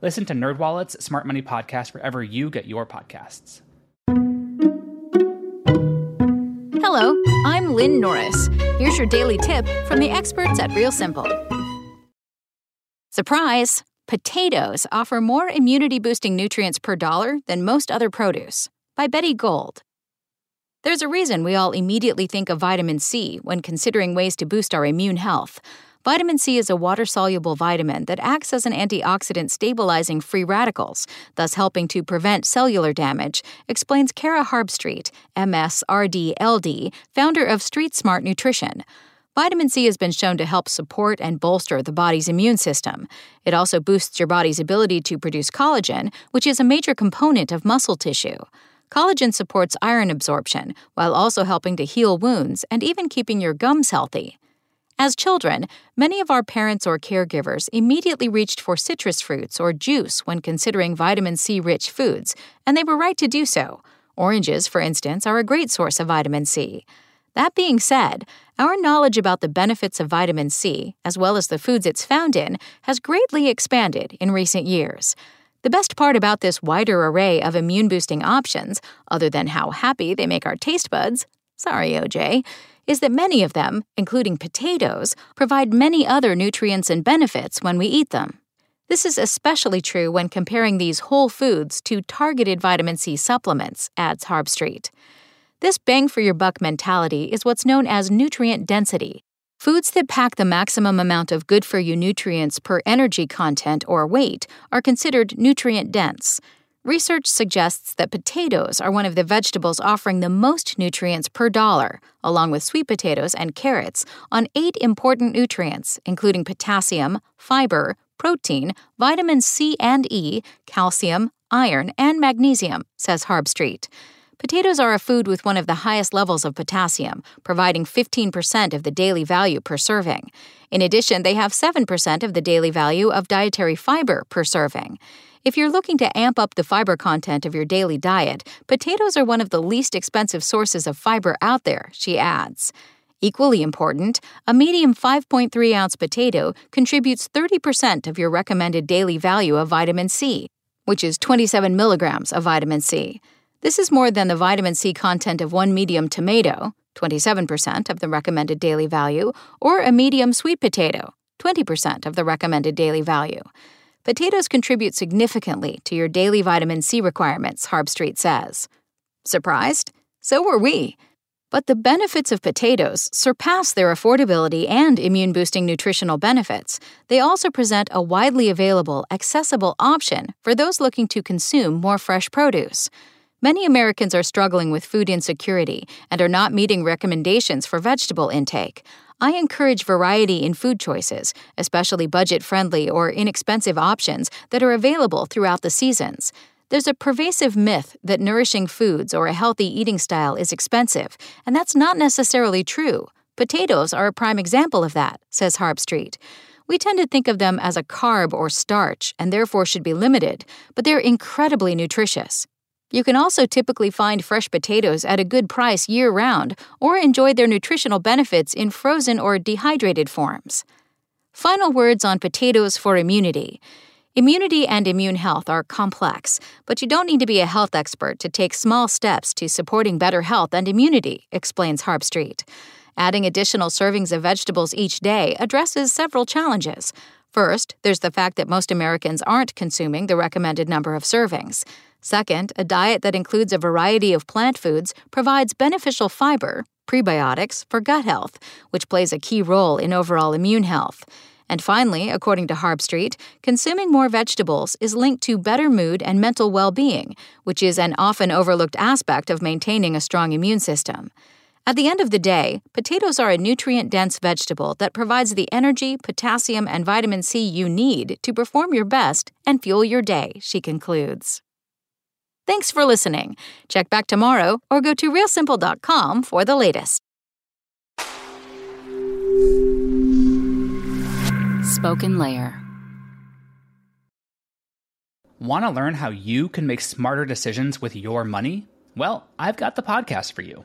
Listen to NerdWallet's Smart Money Podcast wherever you get your podcasts. Hello, I'm Lynn Norris. Here's your daily tip from the experts at Real Simple. Surprise! Potatoes offer more immunity boosting nutrients per dollar than most other produce. By Betty Gold. There's a reason we all immediately think of vitamin C when considering ways to boost our immune health. Vitamin C is a water soluble vitamin that acts as an antioxidant stabilizing free radicals, thus helping to prevent cellular damage, explains Kara Harbstreet, MSRD LD, founder of Street Smart Nutrition. Vitamin C has been shown to help support and bolster the body's immune system. It also boosts your body's ability to produce collagen, which is a major component of muscle tissue. Collagen supports iron absorption while also helping to heal wounds and even keeping your gums healthy. As children, many of our parents or caregivers immediately reached for citrus fruits or juice when considering vitamin C rich foods, and they were right to do so. Oranges, for instance, are a great source of vitamin C. That being said, our knowledge about the benefits of vitamin C, as well as the foods it's found in, has greatly expanded in recent years. The best part about this wider array of immune boosting options, other than how happy they make our taste buds, sorry, OJ, is that many of them, including potatoes, provide many other nutrients and benefits when we eat them. This is especially true when comparing these whole foods to targeted vitamin C supplements, adds Harbstreet. This bang for your buck mentality is what's known as nutrient density. Foods that pack the maximum amount of good for you nutrients per energy content or weight are considered nutrient dense, Research suggests that potatoes are one of the vegetables offering the most nutrients per dollar, along with sweet potatoes and carrots, on eight important nutrients, including potassium, fiber, protein, vitamin C and E, calcium, iron, and magnesium, says Harbstreet. Potatoes are a food with one of the highest levels of potassium, providing 15% of the daily value per serving. In addition, they have 7% of the daily value of dietary fiber per serving. If you're looking to amp up the fiber content of your daily diet, potatoes are one of the least expensive sources of fiber out there, she adds. Equally important, a medium 5.3 ounce potato contributes 30% of your recommended daily value of vitamin C, which is 27 milligrams of vitamin C. This is more than the vitamin C content of one medium tomato, 27% of the recommended daily value, or a medium sweet potato, 20% of the recommended daily value. Potatoes contribute significantly to your daily vitamin C requirements, Harbstreet says. Surprised? So were we. But the benefits of potatoes surpass their affordability and immune boosting nutritional benefits. They also present a widely available, accessible option for those looking to consume more fresh produce. Many Americans are struggling with food insecurity and are not meeting recommendations for vegetable intake. I encourage variety in food choices, especially budget friendly or inexpensive options that are available throughout the seasons. There's a pervasive myth that nourishing foods or a healthy eating style is expensive, and that's not necessarily true. Potatoes are a prime example of that, says Harbstreet. We tend to think of them as a carb or starch and therefore should be limited, but they're incredibly nutritious. You can also typically find fresh potatoes at a good price year round or enjoy their nutritional benefits in frozen or dehydrated forms. Final words on potatoes for immunity. Immunity and immune health are complex, but you don't need to be a health expert to take small steps to supporting better health and immunity, explains Harbstreet. Adding additional servings of vegetables each day addresses several challenges. First, there's the fact that most Americans aren't consuming the recommended number of servings. Second, a diet that includes a variety of plant foods provides beneficial fiber, prebiotics, for gut health, which plays a key role in overall immune health. And finally, according to Harbstreet, consuming more vegetables is linked to better mood and mental well being, which is an often overlooked aspect of maintaining a strong immune system. At the end of the day, potatoes are a nutrient dense vegetable that provides the energy, potassium, and vitamin C you need to perform your best and fuel your day, she concludes. Thanks for listening. Check back tomorrow or go to realsimple.com for the latest. Spoken Layer. Want to learn how you can make smarter decisions with your money? Well, I've got the podcast for you.